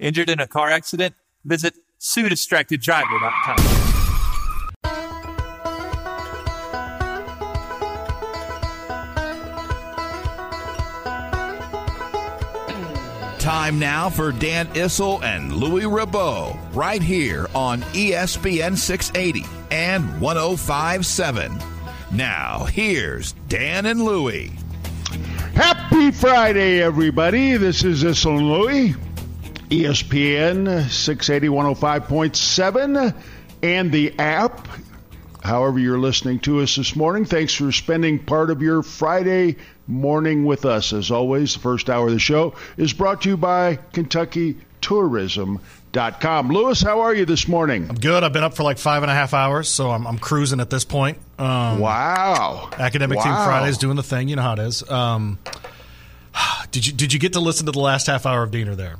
Injured in a car accident? Visit SueDistractedDriver.com. Time now for Dan Issel and Louis Rabaut, right here on ESPN 680 and 1057. Now, here's Dan and Louie. Happy Friday, everybody. This is Issel and Louie. ESPN 680 105.7 and the app. However, you're listening to us this morning, thanks for spending part of your Friday morning with us. As always, the first hour of the show is brought to you by Kentucky Tourism.com. Lewis, how are you this morning? I'm good. I've been up for like five and a half hours, so I'm, I'm cruising at this point. Um, wow. Academic wow. Team Fridays doing the thing. You know how it is. Um, did you did you get to listen to the last half hour of Deener there?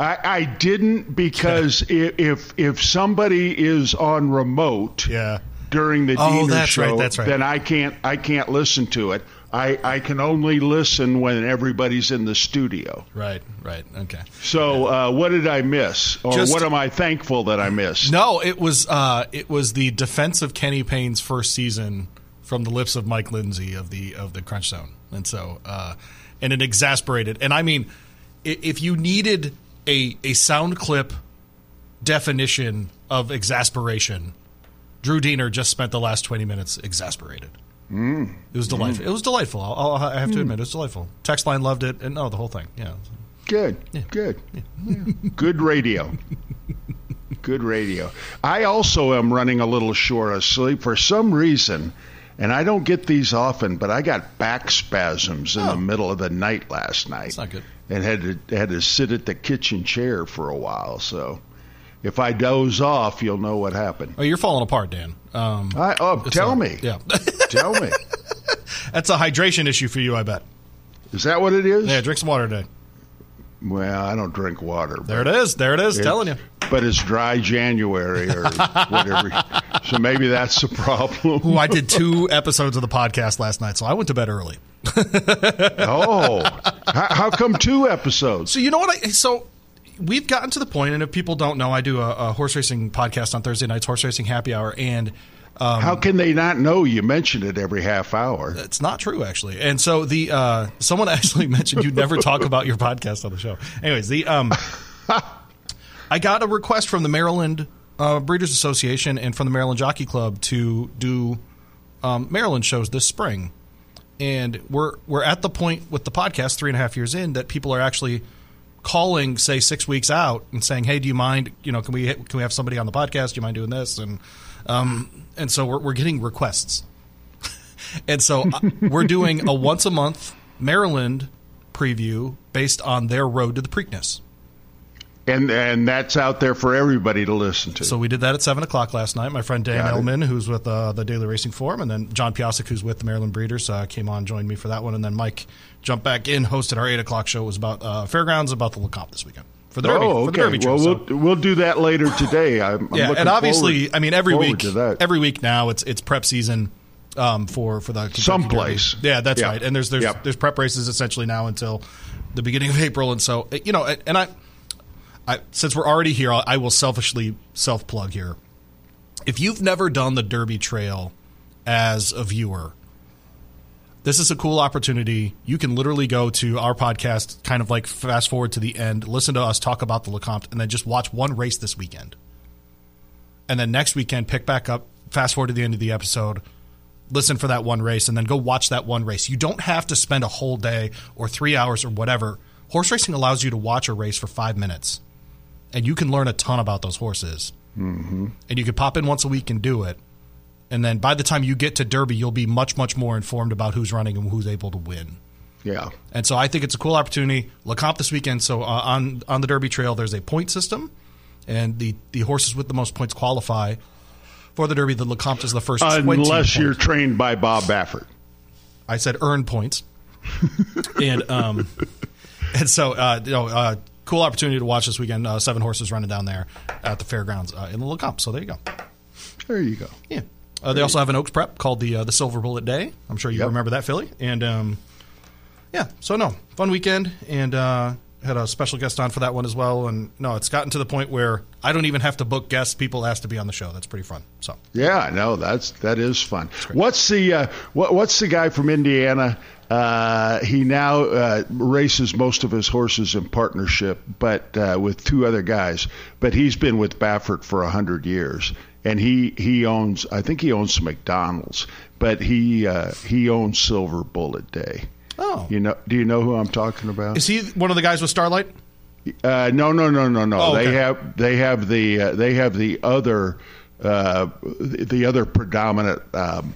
I, I didn't because if if somebody is on remote yeah. during the oh, Deener that's show, right, that's right. then I can't I can't listen to it. I, I can only listen when everybody's in the studio. Right, right, okay. So uh, what did I miss, or Just- what am I thankful that I missed? No, it was uh, it was the defense of Kenny Payne's first season from the lips of Mike Lindsay of the of the Crunch Zone, and so uh, and it exasperated. And I mean, if you needed a a sound clip definition of exasperation, Drew Deener just spent the last twenty minutes exasperated. Mm. It was delightful. It was delightful. I'll, I'll, I have to admit, it was delightful. Text line loved it, and no, the whole thing. Yeah, Good, good, Yeah. good radio. Good radio. I also am running a little short of sleep for some reason, and I don't get these often, but I got back spasms in the middle of the night last night. That's not good. And had to had to sit at the kitchen chair for a while. So, if I doze off, you'll know what happened. Oh, you're falling apart, Dan. Um, I, oh, tell a- me. Yeah, Tell me. that's a hydration issue for you, I bet. Is that what it is? Yeah, drink some water today. Well, I don't drink water. There it is. There it is. It- telling you. But it's dry January or whatever. so maybe that's the problem. Ooh, I did two episodes of the podcast last night, so I went to bed early. oh, how, how come two episodes? So you know what? I so we've gotten to the point, and if people don't know, I do a, a horse racing podcast on Thursday nights, horse racing happy hour, and um, How can they not know you mention it every half hour? It's not true, actually. And so the uh, someone actually mentioned you never talk about your podcast on the show. Anyways, the um, I got a request from the Maryland uh, Breeders Association and from the Maryland Jockey Club to do um, Maryland shows this spring, and we're we're at the point with the podcast three and a half years in that people are actually calling, say six weeks out, and saying, "Hey, do you mind? You know, can we can we have somebody on the podcast? Do you mind doing this?" And um, and so we're we're getting requests. And so uh, we're doing a once a month Maryland preview based on their road to the Preakness. And and that's out there for everybody to listen to. So we did that at seven o'clock last night. My friend Dan Got it. Illman, who's with uh, the Daily Racing Forum, and then John Piasek, who's with the Maryland Breeders, uh, came on, joined me for that one, and then Mike jumped back in, hosted our eight o'clock show. It was about uh, fairgrounds, about the Lecomte this weekend for the Derby. oh, For the okay. Derby well, so- we'll we'll do that later today. I'm, I'm yeah, and obviously, forward- I mean, every week, every week now, it's it's prep season um, for for the Kentucky Someplace. Derby. Yeah, that's Yeah. right. And there's there's Yep. there's prep races essentially now until the beginning of April, and so you know, and I, I since we're already here, I will selfishly self plug here. If you've never done the Derby Trail as a viewer, this is a cool opportunity. You can literally go to our podcast, kind of like fast forward to the end, listen to us talk about the Lecomte, and then just watch one race this weekend. And then next weekend, pick back up, fast forward to the end of the episode, listen for that one race, and then go watch that one race. You don't have to spend a whole day or three hours or whatever horse racing allows you to watch a race for five minutes, and you can learn a ton about those horses. Mm-hmm. And you can pop in once a week and do it. And then by the time you get to Derby, you'll be much, much more informed about who's running and who's able to win. Yeah. And so I think it's a cool opportunity. Lecomte this weekend. So uh, on on the Derby Trail, there's a point system, and the the horses with the most points qualify for the Derby. The Lecomte is the first. Unless you're trained by Bob Baffert. I said earn points, and um, and so uh, you know, uh, cool opportunity to watch this weekend. Uh, seven horses running down there at the fairgrounds uh, in the Lecomte. So there you go. There you go. Yeah. Uh, they also have an Oaks Prep called the uh, the Silver Bullet Day. I'm sure you Yep. remember that, Philly. And um, yeah, so no, fun weekend, and uh, had a special guest on for that one as well. And no, it's gotten to the point where I don't even have to book guests; people ask to be on the show. That's pretty fun. So Yeah, no, that's that is fun. What's the uh, what, what's the guy from Indiana? Uh, he now uh, races most of his horses in partnership, but uh, with two other guys. But he's been with Baffert for a hundred years, and he he owns I think he owns McDonald's, but he uh, he owns Silver Bullet Day. Oh. you know? Do you know who I'm talking about? is he one of the guys with Starlight? Uh, no, no, no, no, no. Oh, okay. They have they have the uh, they have the other uh, the, the other predominant. Um,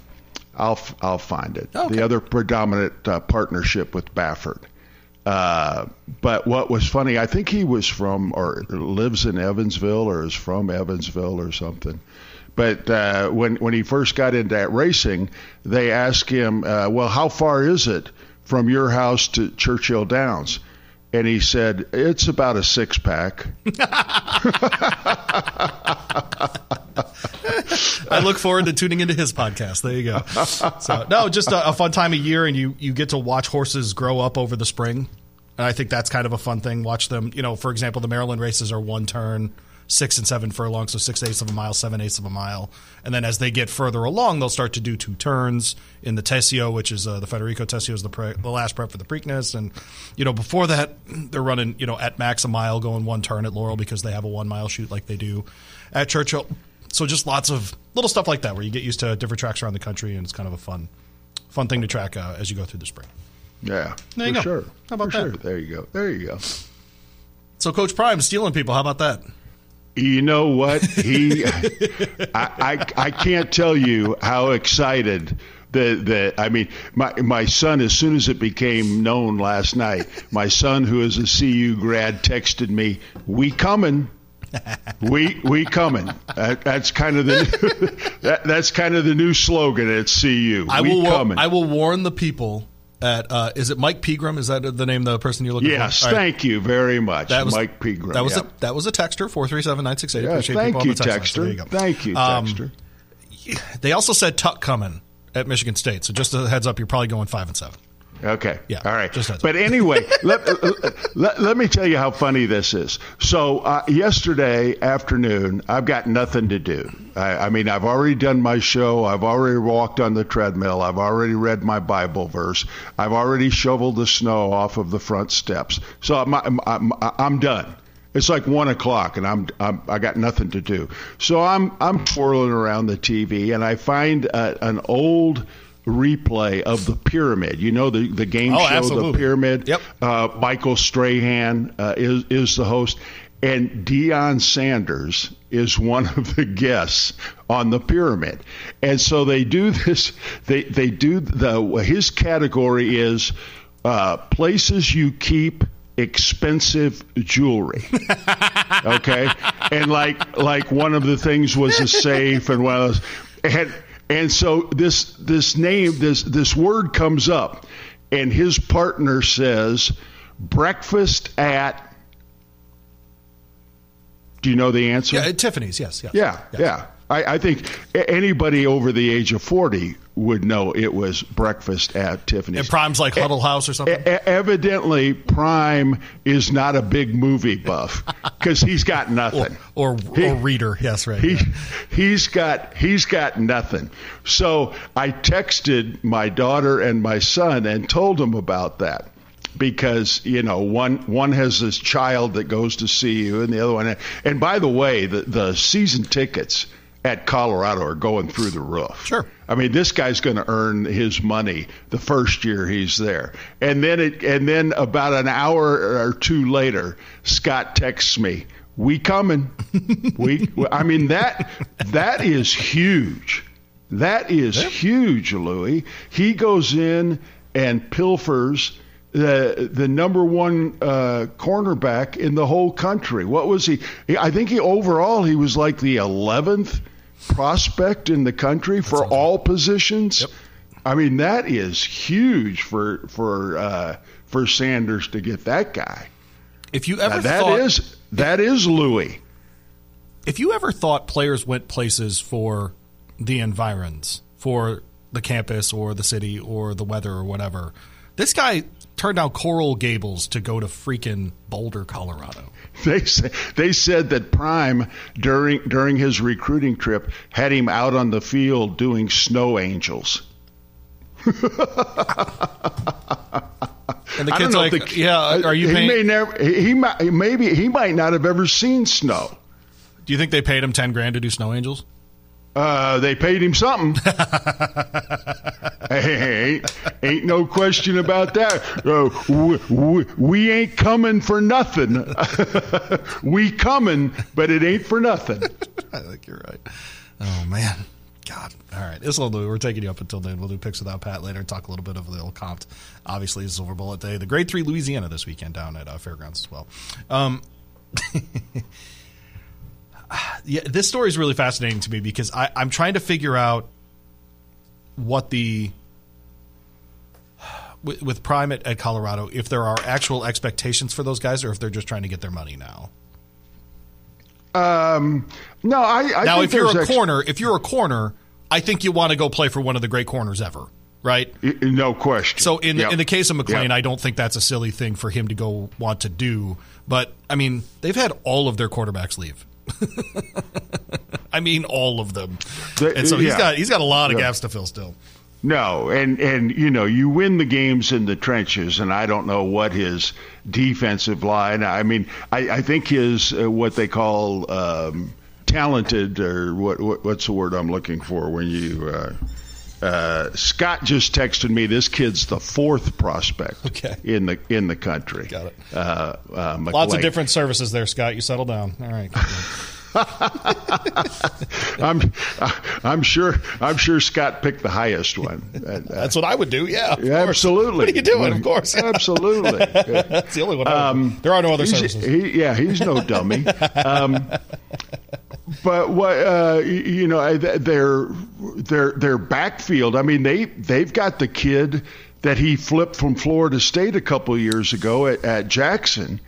I'll I'll find it. Okay. The other predominant uh, partnership with Baffert. Uh, but what was funny, I think he was from or lives in Evansville or is from Evansville or something. But uh, when when he first got into that racing, they asked him, uh, "Well, how far is it from your house to Churchill Downs?" And he said, "It's about a six pack." I look forward to tuning into his podcast. There you go. So no, just a, a fun time of year, and you you get to watch horses grow up over the spring, and I think that's kind of a fun thing. Watch them. You know, for example, the Maryland races are one turn, six and seven furlongs, so six eighths of a mile, seven eighths of a mile, and then as they get further along, they'll start to do two turns in the Tesio, which is uh, the Federico Tesio is the pre- the last prep for the Preakness, and you know before that they're running you know at max a mile, going one turn at Laurel because they have a one mile chute like they do at Churchill. So just lots of little stuff like that where you get used to different tracks around the country, and it's kind of a fun, fun thing to track uh, as you go through the spring. Yeah, There you for go. sure. How about for sure. that? There you go. There you go. So Coach Prime stealing people. How about that? You know what? He, I, I, I can't tell you how excited the the. I mean, my my son. As soon as it became known last night, my son, who is a CU grad, texted me, "We coming." We we coming. That, that's kind of the that, that's kind of the new slogan at CU. I we will. Coming. I will warn the people. At uh, is it Mike Pegram? Is that the name of the person you're looking yes, for? Right. thank you very much, That was Mike Pegram. That was yeah. a that was a texter four three seven nine six eight. Appreciate thank you, the text Texter. you. Thank you, Um, Texter. They also said Tuck coming at Michigan State. So just a heads up, you're probably going five and seven. Okay. Yeah, All right. just but anyway, let, let, let me tell you how funny this is. So uh, yesterday afternoon, I've got nothing to do. I, I mean, I've already done my show. I've already walked on the treadmill. I've already read my Bible verse. I've already shoveled the snow off of the front steps. So I'm, I'm, I'm, I'm done. It's like one o'clock, and I'm, I'm I got nothing to do. So I'm I'm twirling around the TV, and I find uh, an old replay of the pyramid. You know the the game Oh, show, absolutely. the pyramid. Yep. Uh, Michael Strahan uh, is is the host, and Deion Sanders is one of the guests on the pyramid. And so they do this. They they do the his category is uh, places you keep expensive jewelry. okay, and like like one of the things was a safe, and one of those, and and so this this name this this word comes up, and his partner says breakfast at. Do you know the answer? Yeah, Tiffany's. Yes. yes Yeah, yes. yeah. I, I think anybody over the age of 40 would know it was breakfast at Tiffany's. And Prime's like Huddle House or something. E- evidently, Prime is not a big movie buff because he's got nothing. or He- or reader. Yes, right. He yeah. he's got he's got nothing. So I texted my daughter and my son and told them about that because you know one one has this child that goes to CU and the other one and by the way the the season tickets at Colorado are going through the roof. Sure. I mean, this guy's going to earn his money the first year he's there, and then it, and then about an hour or two later, Scott texts me, "We coming." we, I mean that that is huge. That is huge, Louis. He goes in and pilfers the the number one uh, cornerback in the whole country. What was he? I think he overall he was like the eleventh prospect in the country for all positions. Yep. I mean that is huge for for uh, for Sanders to get that guy. If you Now, ever that thought, is that is Louis. if you ever thought players went places for the environs, for the campus or the city or the weather or whatever, this guy turned down Coral Gables to go to freaking Boulder, Colorado. They say, they said that Prime during during his recruiting trip had him out on the field doing snow angels. And the kid's like, the- "Yeah, are uh, you he paying?" may never he, he might maybe he might not have ever seen snow. Do you think they paid him ten grand to do Snow Angels? Uh, they paid him something. hey, ain't, ain't no question about that. Uh, we, we, we ain't coming for nothing. we coming, but it ain't for nothing. I think you're right. Oh man, God. All right, this will do. We're taking you up until then. We'll do picks without Pat later. and Talk a little bit of the old comp. Obviously, it's Silver Bullet Day. The Grade Three Louisiana this weekend down at uh, Fairgrounds as well. Um, yeah, this story is really fascinating to me because I, I'm trying to figure out what the with, with Prime at, at Colorado if there are actual expectations for those guys or if they're just trying to get their money now. Um, no, I, I now, think if you're a ex- corner, if you're a corner, I think you want to go play for one of the great corners ever, right? No question. So in the, Yep. in the case of McClain, Yep. I don't think that's a silly thing for him to go want to do. But I mean, they've had all of their quarterbacks leave. I mean, all of them, The- and so he's yeah. got he's got a lot of Yeah. gaps to fill still. No, and and you know you win the games in the trenches, and I don't know what his defensive line. I mean, I, I think his uh, what they call um, talented, or what, what what's the word I'm looking for when you. Uh, uh, Scott just texted me. This kid's the fourth prospect Okay. in the in the country. Got it. Uh, uh, Lots of different services there, Scott. You settle down. All right. I'm I'm sure I'm sure Scott picked the highest one. Uh, That's what I would do. Yeah, absolutely. What are you doing? Of course, absolutely. That's the only one. I would do. there are no other services. he- yeah, he's no dummy. Um, but what uh, you know, their their their backfield. I mean, they they've got the kid that he flipped from Florida State a couple years ago at, at Jackson.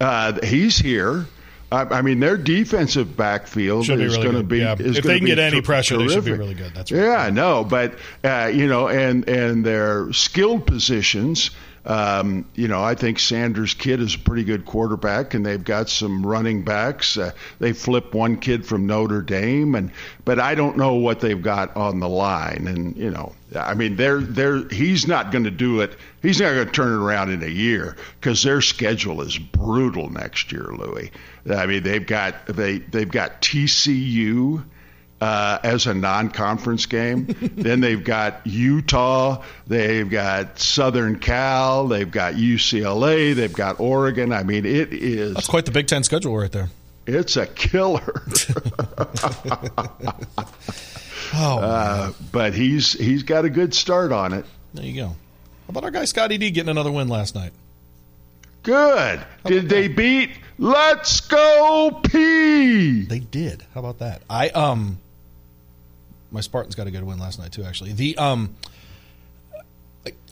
Uh, he's here. I, I mean, their defensive backfield Should is really going to be. Yeah. If they can get any ter- pressure, they should be really good. That's right. Yeah, I know, but uh, you know, and and their skilled positions. Um, you know, I think Sanders' kid is a pretty good quarterback, and they've got some running backs. Uh, they flip one kid from Notre Dame, and but I don't know what they've got on the line. And you know, I mean, they're they're he's not going to do it. He's not going to turn it around in a year because their schedule is brutal next year, Louis. I mean, they've got they they've got TCU uh, as a non-conference game. then they've got Utah, they've got Southern Cal, they've got UCLA, they've got Oregon. I mean, it is That's quite the Big Ten schedule right there. it's a killer. Oh, uh, but he's he's got a good start on it. there you go. How about our guy Scotty D getting another win last night? Good. Did they beat Let's Go P? They did. How about that? I um, my Spartans got a good win last night too. Actually, the um,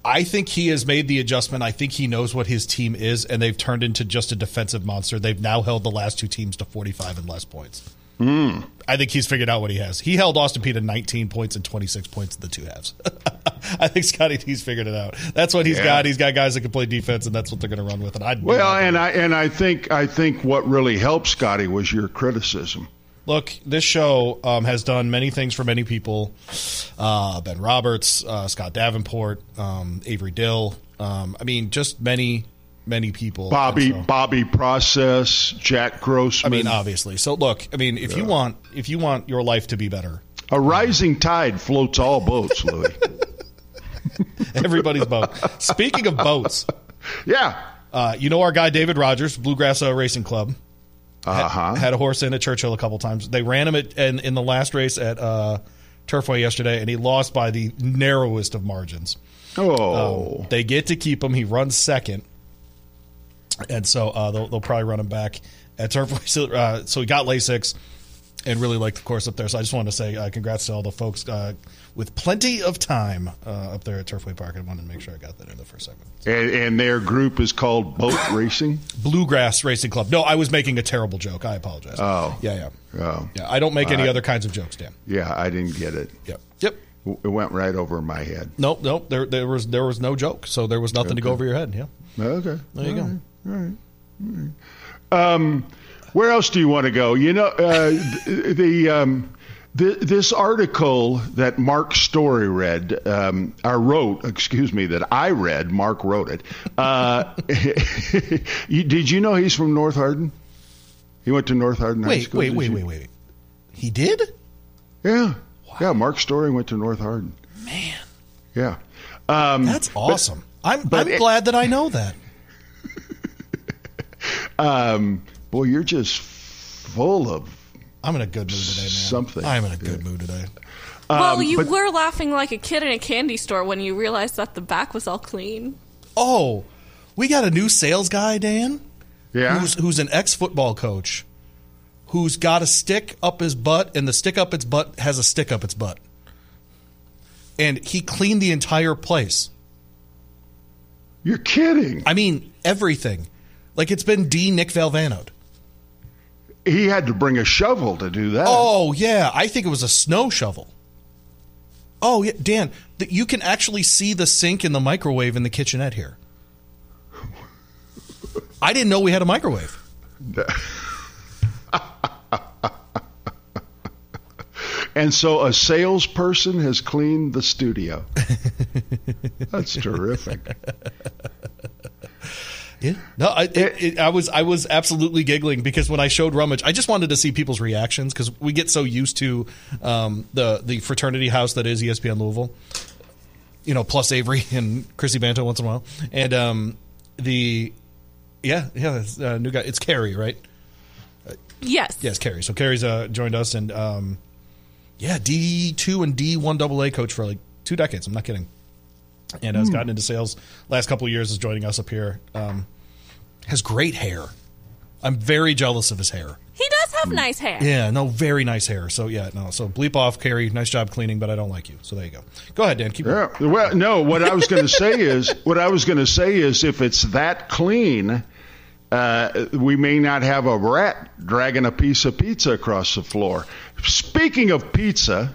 I think he has made the adjustment. I think he knows what his team is, and they've turned into just a defensive monster. They've now held the last two teams to forty-five and less points. I think he's figured out what he has. He held Austin Peay to 19 points and 26 points in the two halves. I think Scotty D's figured it out. That's what he's Yeah. got. He's got guys that can play defense, and that's what they're going to run with. And I Well, and I and I think I think what really helped Scotty was your criticism. Look, this show um, has done many things for many people. Uh, ben Roberts, uh, Scott Davenport, um, Avery Dill. Um, I mean, just many, many people. Bobby so- Bobby Process, Jack Gross. I mean, obviously. So look, I mean, if you want if you want your life to be better, a rising tide floats all boats, Louis. everybody's boat. Speaking of boats, yeah. uh, you know our guy David Rogers, Bluegrass Racing Club. Uh huh. had a horse in at Churchill a couple times. They ran him at, in, in the last race at uh, Turfway yesterday, and he lost by the narrowest of margins. Oh. Um, they get to keep him. He runs second, and so uh, they'll, they'll probably run him back at Turfway. So, uh, so he got Lasix and really liked the course up there. So I just wanted to say uh, congrats to all the folks uh, with plenty of time uh, up there at Turfway Park. I wanted to make sure I got that in the first segment. and, and their group is called Boat Racing. Bluegrass Racing Club. No, I was making a terrible joke. I apologize. Oh. yeah, yeah. Oh. Yeah, I don't make any Uh, other kinds of jokes, Dan. Yeah, I didn't get it. Yep. Yep. It went right over my head. Nope, nope. There, there was there was no joke, so there was nothing to go over your head. Yeah, Okay. there you go. All right. Um where else do you want to go? You know, uh, the, the um, th- this article that Mark Story read, um, or wrote, excuse me, that I read. Mark wrote it. Uh, did you know he's from North Hardin? He went to North Hardin High Wait, School. wait, wait, you? wait, wait. He did? Yeah, yeah. Mark Story went to North Hardin. Man, Yeah. Um, that's awesome. I'm but I'm it- glad that I know that. um, boy, you're just full of I'm in a good mood today, man. Something. I'm in a good mood today. well, um, you but- were laughing like a kid in a candy store when you realized that the back was all clean. Oh, we got a new sales guy, Dan. yeah. Who's who's an ex football coach, who's got a stick up his butt, and the stick up its butt has a stick up its butt, and he cleaned the entire place. You're kidding. I mean, everything. Like it's been D. Nick Valvanoed. He had to bring a shovel to do that. Oh yeah, I think it was a snow shovel. Oh yeah, Dan, th- you can actually see the sink and the microwave in the kitchenette here. I didn't know we had a microwave. And so a salesperson has cleaned the studio. That's terrific. Yeah. No, I, it, it, I was I was absolutely giggling because when I showed Rummage, I just wanted to see people's reactions because we get so used to um, the the fraternity house that is ESPN Louisville. You know, plus Avery and Chrissy Banto once in a while, and um, the yeah yeah uh, new guy. It's Carrie, right? Yes. Yes, Carrie. So Carrie's uh, joined us, and um, yeah, D two and D one double A coach for like two decades. I'm not kidding, and has gotten into sales last couple of years. Is joining us up here. Um, has great hair. I'm very jealous of his hair. He does have nice hair. Yeah, no, very nice hair. So yeah, no. So bleep off, Carrie. Nice job cleaning, but I don't like you. So there you go. Go ahead, Dan. Keep going. Yeah. Well, no. What I was going to say is, what I was going to say is, if it's that clean, uh, we may not have a rat dragging a piece of pizza across the floor. Speaking of pizza.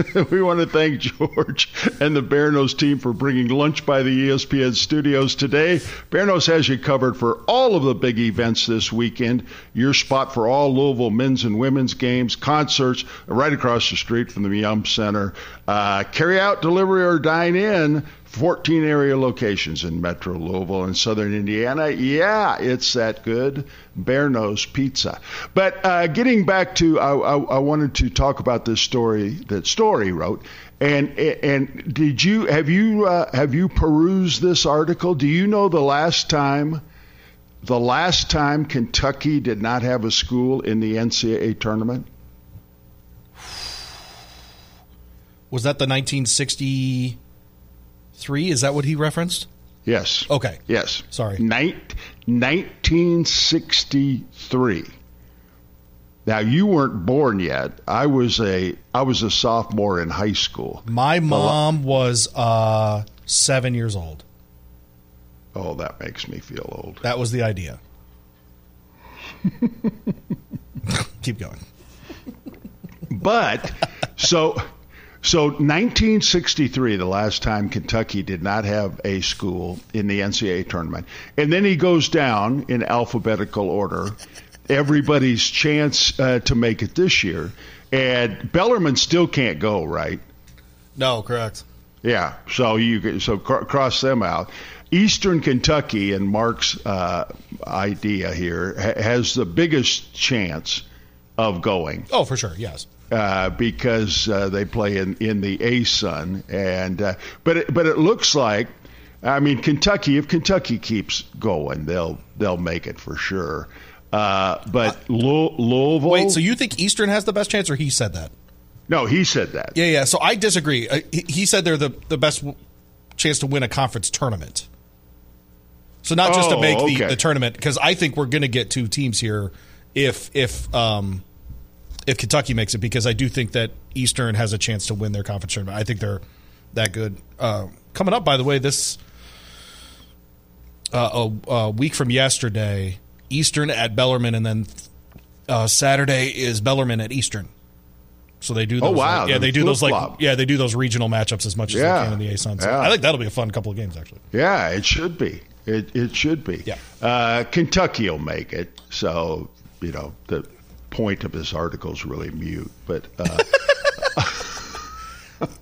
we want to thank George and the Bear team for bringing lunch by the ESPN studios today. Bear has you covered for all of the big events this weekend. Your spot for all Louisville men's and women's games, concerts, right across the street from the Yum Center. Uh, carry out, delivery, or dine in. 14 area locations in Metro Louisville and Southern Indiana. Yeah, it's that good. Bearno's Pizza. But uh, getting back to, I, I, I wanted to talk about this story that Story wrote. And and did you have you uh, have you perused this article? Do you know the last time, the last time Kentucky did not have a school in the NCAA tournament? Was that the 1963? Is that what he referenced? Yes. Okay. Yes. Sorry. Nin- 1963. Now you weren't born yet. I was a I was a sophomore in high school. My mom was uh, seven years old. Oh, that makes me feel old. That was the idea. Keep going. But so so 1963, the last time Kentucky did not have a school in the NCAA tournament, and then he goes down in alphabetical order. Everybody's chance uh, to make it this year, and Bellarmine still can't go right. No, correct. Yeah, so you so cr- cross them out. Eastern Kentucky and Mark's uh, idea here ha- has the biggest chance of going Oh, for sure. Yes. Uh, because uh, they play in, in the ASUN, and uh, but it, but it looks like, I mean, Kentucky. If Kentucky keeps going, they'll they'll make it for sure. Uh, but Lou- Louisville. Wait, so you think Eastern has the best chance, or he said that? no, he said that. Yeah, yeah. So I disagree. Uh, he, he said they're the, the best chance to win a conference tournament. So not just to Oh, make the, okay. the tournament, because I think we're going to get two teams here if if um, if Kentucky makes it, because I do think that Eastern has a chance to win their conference tournament. I think they're that good. Uh, coming up, by the way, this uh, a, a week from yesterday, Eastern at Bellarmine, and then uh, Saturday is Bellarmine at Eastern. So they do. Those, Oh, wow. like- yeah, they do those like yeah, they do those regional matchups as much as Yeah. they can in the ASUN. So Yeah. I think that'll be a fun couple of games actually. Yeah, it should be. It it should be. Yeah. Uh, Kentucky will make it. So you know the point of this article is really mute. But uh,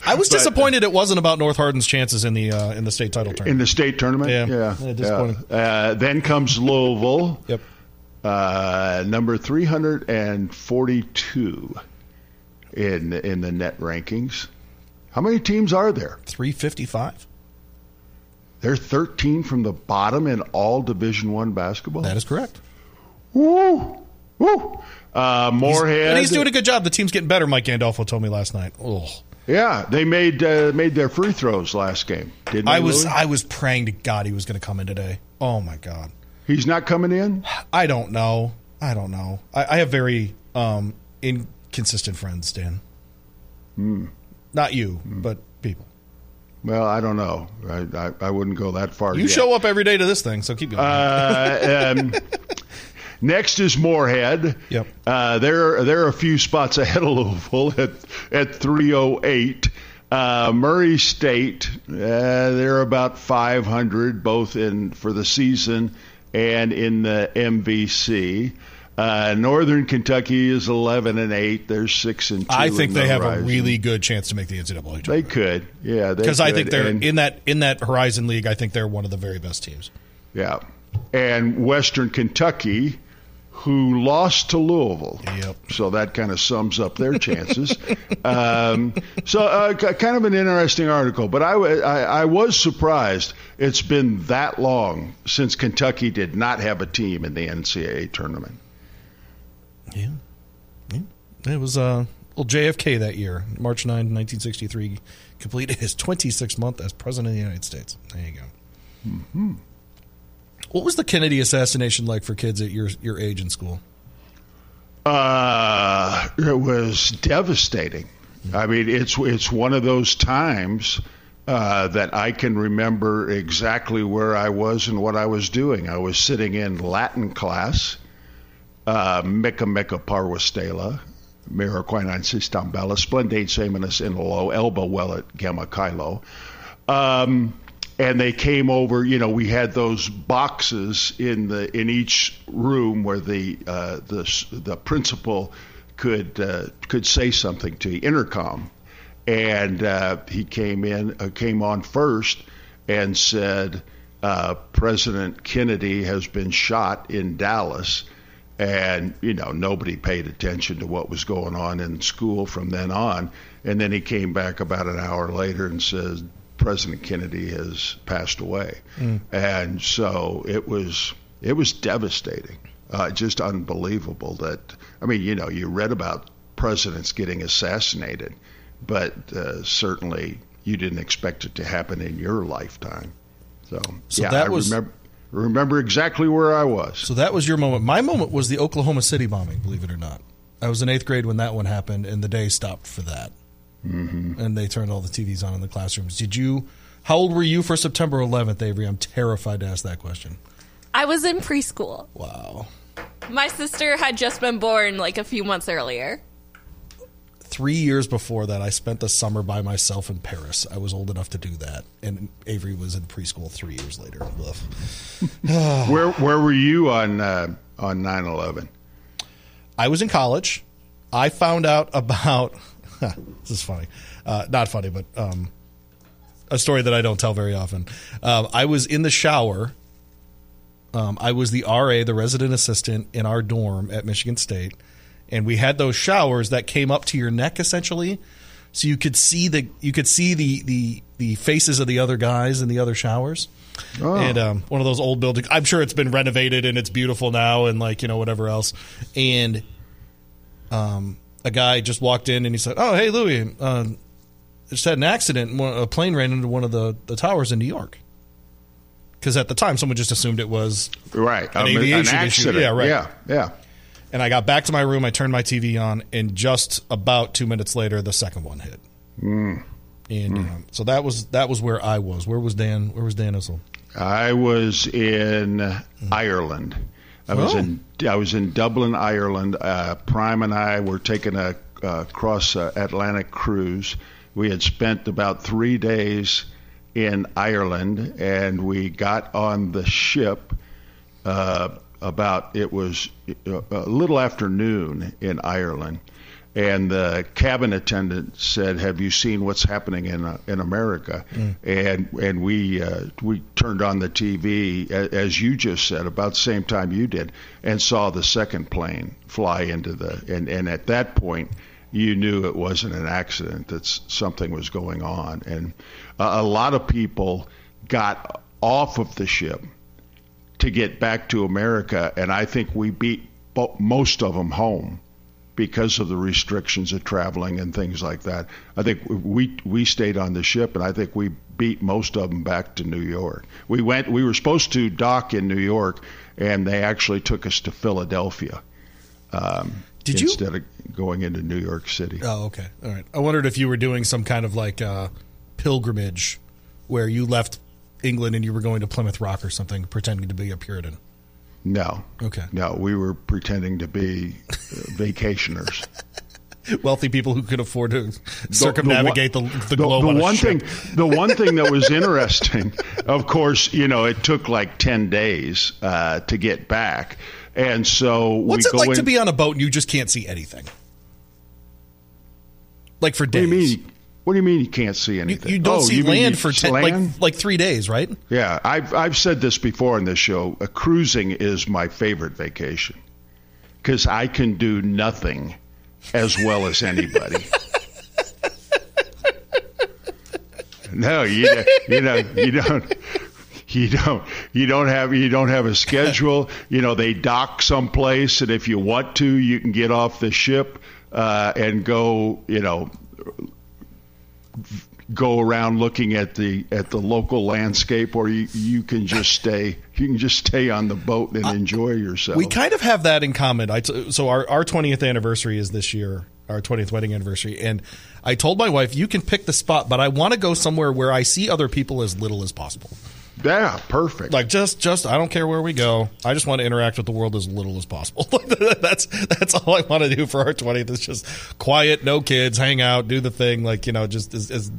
I was But- disappointed it wasn't about North Hardin's chances in the uh, in the state title in tournament. the state tournament, Yeah. yeah, Yeah, disappointing. yeah. Uh, then comes Louisville, yep. uh, number three hundred and forty-two in in the net rankings. How many teams are there? Three fifty five. They're thirteen from the bottom in all Division One basketball. That is correct. Woo, woo. Uh, Morehead. And he's doing a good job. The team's getting better. Mike Gandolfo told me last night. Oh, Yeah, they made uh, made their free throws last game. Didn't they, I was? I was praying to God he was going to come in today. Oh my God. He's not coming in. I don't know. I don't know. I, I have very um, inconsistent friends, Dan. Not you, but people. Well, I don't know. I, I, I wouldn't go that far. You yet. show up every day to this thing, so keep going. Uh, um, next is Morehead. Yep. Uh, they're they're a few spots ahead of Louisville at at 308. Uh, Murray State, uh, they're about 500 both in for the season and in the MVC. Uh, Northern Kentucky is 11 and 8. They're 6 and 2. I think they the have a really good chance to make the NCAA They could, yeah. Because I think they're And- in that in that Horizon League. I think they're one of the very best teams. Yeah. And Western Kentucky, who lost to Louisville. Yep. So that kind of sums up their chances. um, so, uh, kind of an interesting article, but I, I, I was surprised it's been that long since Kentucky did not have a team in the NCAA tournament. Yeah. yeah. It was uh, well JFK that year, March 9, 1963, completed his 26th month as president of the United States. There you go. Mm-hmm. What was the Kennedy assassination like for kids at your your age in school? Uh, it was devastating. I mean, it's it's one of those times uh, that I can remember exactly where I was and what I was doing. I was sitting in Latin class, uh, Mica Mica Parvastela, Miraquainan Sistam Bella, Splendate Seminus in Lo, Elba Wellet Gamma Kylo. Um, and they came over. You know, we had those boxes in the in each room where the uh, the the principal could uh, could say something to you, intercom, and uh, he came in uh, came on first and said uh, President Kennedy has been shot in Dallas. And, you know, nobody paid attention to what was going on in school from then on. And then he came back about an hour later and says, President Kennedy has passed away. And so it was it was devastating. Uh, just unbelievable that I mean, you know, you read about presidents getting assassinated, but uh, certainly you didn't expect it to happen in your lifetime. So, So yeah, that I was- remember remember exactly where I was. So that was your moment. My moment was the Oklahoma City bombing. Believe it or not, I was in eighth grade when that one happened, and the day stopped for that. Mm-hmm. And they turned all the TVs on in the classrooms. Did you? How old were you for September 11th, Avery? I'm terrified to ask that question. I was in preschool. Wow. My sister had just been born like a few months earlier. Three years before that, I spent the summer by myself in Paris. I was old enough to do that, and Avery was in preschool three years later. Where where were you on uh, on 9/11? I was in college. I found out about this is funny, uh, not funny, but um, a story that I don't tell very often. Um, I was in the shower. Um, I was the RA, the resident assistant in our dorm at Michigan State, and we had those showers that came up to your neck essentially, so you could see the you could see the the the faces of the other guys in the other showers. Oh. And um, one of those old buildings. I'm sure it's been renovated and it's beautiful now, and like you know whatever else. And um, a guy just walked in and he said, "Oh, hey, Louis, uh, just had an accident. A plane ran into one of the, the towers in New York." Because at the time, someone just assumed it was Right. An Um, aviation issue. accident. Yeah, right. Yeah, yeah. And I got back to my room. I turned my TV on, and just about two minutes later, the second one hit. Mm. And um, so that was that was where I was. Where was Dan? Where was Dan Issel? I was in Ireland. I was Oh. in I was in Dublin, Ireland. Uh, Prime and I were taking a uh, cross uh, Atlantic cruise. We had spent about three days in Ireland, and we got on the ship uh, about it was uh, a little after noon in Ireland, and the cabin attendant said, "Have you seen what's happening in uh, in America?" And and we uh, we turned on the TV as you just said about the same time you did, and saw the second plane fly into the and and at that point. You knew it wasn't an accident; that something was going on, and uh, a lot of people got off of the ship to get back to America, and I think we beat most of them home because of the restrictions of traveling and things like that. I think we we stayed on the ship, and I think we beat most of them back to New York. We went. We were supposed to dock in New York, and they actually took us to Philadelphia. Um, Did you- instead of going into New York City? Oh, okay, all right. I wondered if you were doing some kind of like uh, pilgrimage, where you left England and you were going to Plymouth Rock or something, pretending to be a Puritan. No. Okay. No, we were pretending to be uh, vacationers. Wealthy people who could afford to circumnavigate the, the, globe. the on one thing the one thing that was interesting of course you know it took like 10 days uh, to get back and so What's we it like in, to be on a boat and you just can't see anything? Like for what do days. You what do you mean you can't see anything you don't Oh, see you land for ten, land? like like three days, right? yeah I've, I've said this before on this show uh, cruising is my favorite vacation because i can do nothing as well as anybody No, you you know you don't you don't you don't have you don't have a schedule. You know they dock someplace, and if you want to, you can get off the ship uh, and go. You know go around looking at the at the local landscape or you you can just stay you can just stay on the boat and enjoy yourself. We kind of have that in common. I t- so our our twentieth anniversary is this year, our twentieth wedding anniversary, and I told my wife, "You can pick the spot, but I want to go somewhere where I see other people as little as possible. Yeah, perfect. Like just just I don't care where we go. I just want to interact with the world as little as possible. that's that's all I want to do for our twentieth. Is just quiet, no kids, hang out, do the thing, like you know, just as, as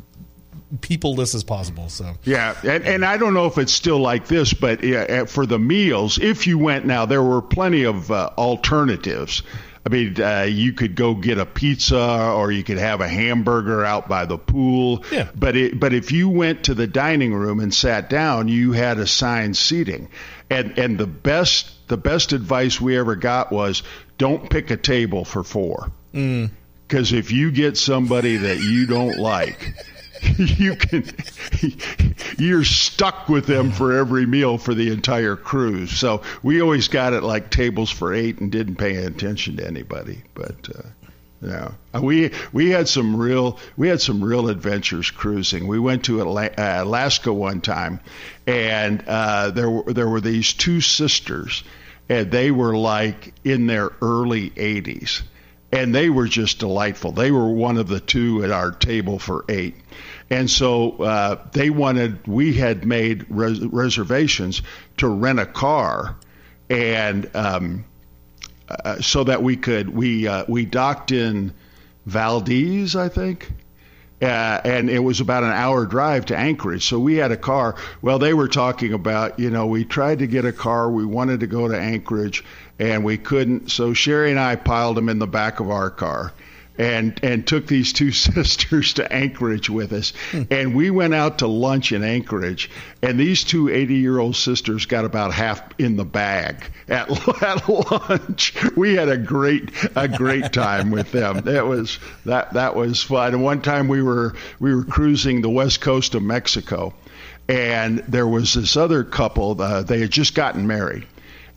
peopleless as possible. So Yeah, and, and I don't know if it's still like this, but yeah, for the meals, if you went now, there were plenty of uh, alternatives. I mean, uh, you could go get a pizza, or you could have a hamburger out by the pool. Yeah. But it, but if you went to the dining room and sat down, you had assigned seating, and and the best the best advice we ever got was don't pick a table for four. Because if you get somebody that you don't like, you can you're stuck with them for every meal for the entire cruise. So we always got it like tables for eight and didn't pay attention to anybody. But uh, yeah, Uh, we we had some real we had some real adventures cruising. We went to uh, Alaska one time, and uh, there were there were these two sisters, and they were like in their early 80s and they were just delightful. They were one of the two at our table for eight, and so uh, they wanted. We had made res- reservations to rent a car, and um, uh, so that we could we uh, we docked in Valdez, I think. Uh, and it was about an hour drive to Anchorage. So we had a car. Well, they were talking about, you know, we tried to get a car. We wanted to go to Anchorage, and we couldn't. So Sherry and I piled them in the back of our car, and and took these two sisters to Anchorage with us, and we went out to lunch in Anchorage, and these two 80 year old sisters got about half in the bag at, at lunch. We had a great a great time with them. That was that that was fun. And one time we were we were cruising the west coast of Mexico, and there was this other couple. Uh, they had just gotten married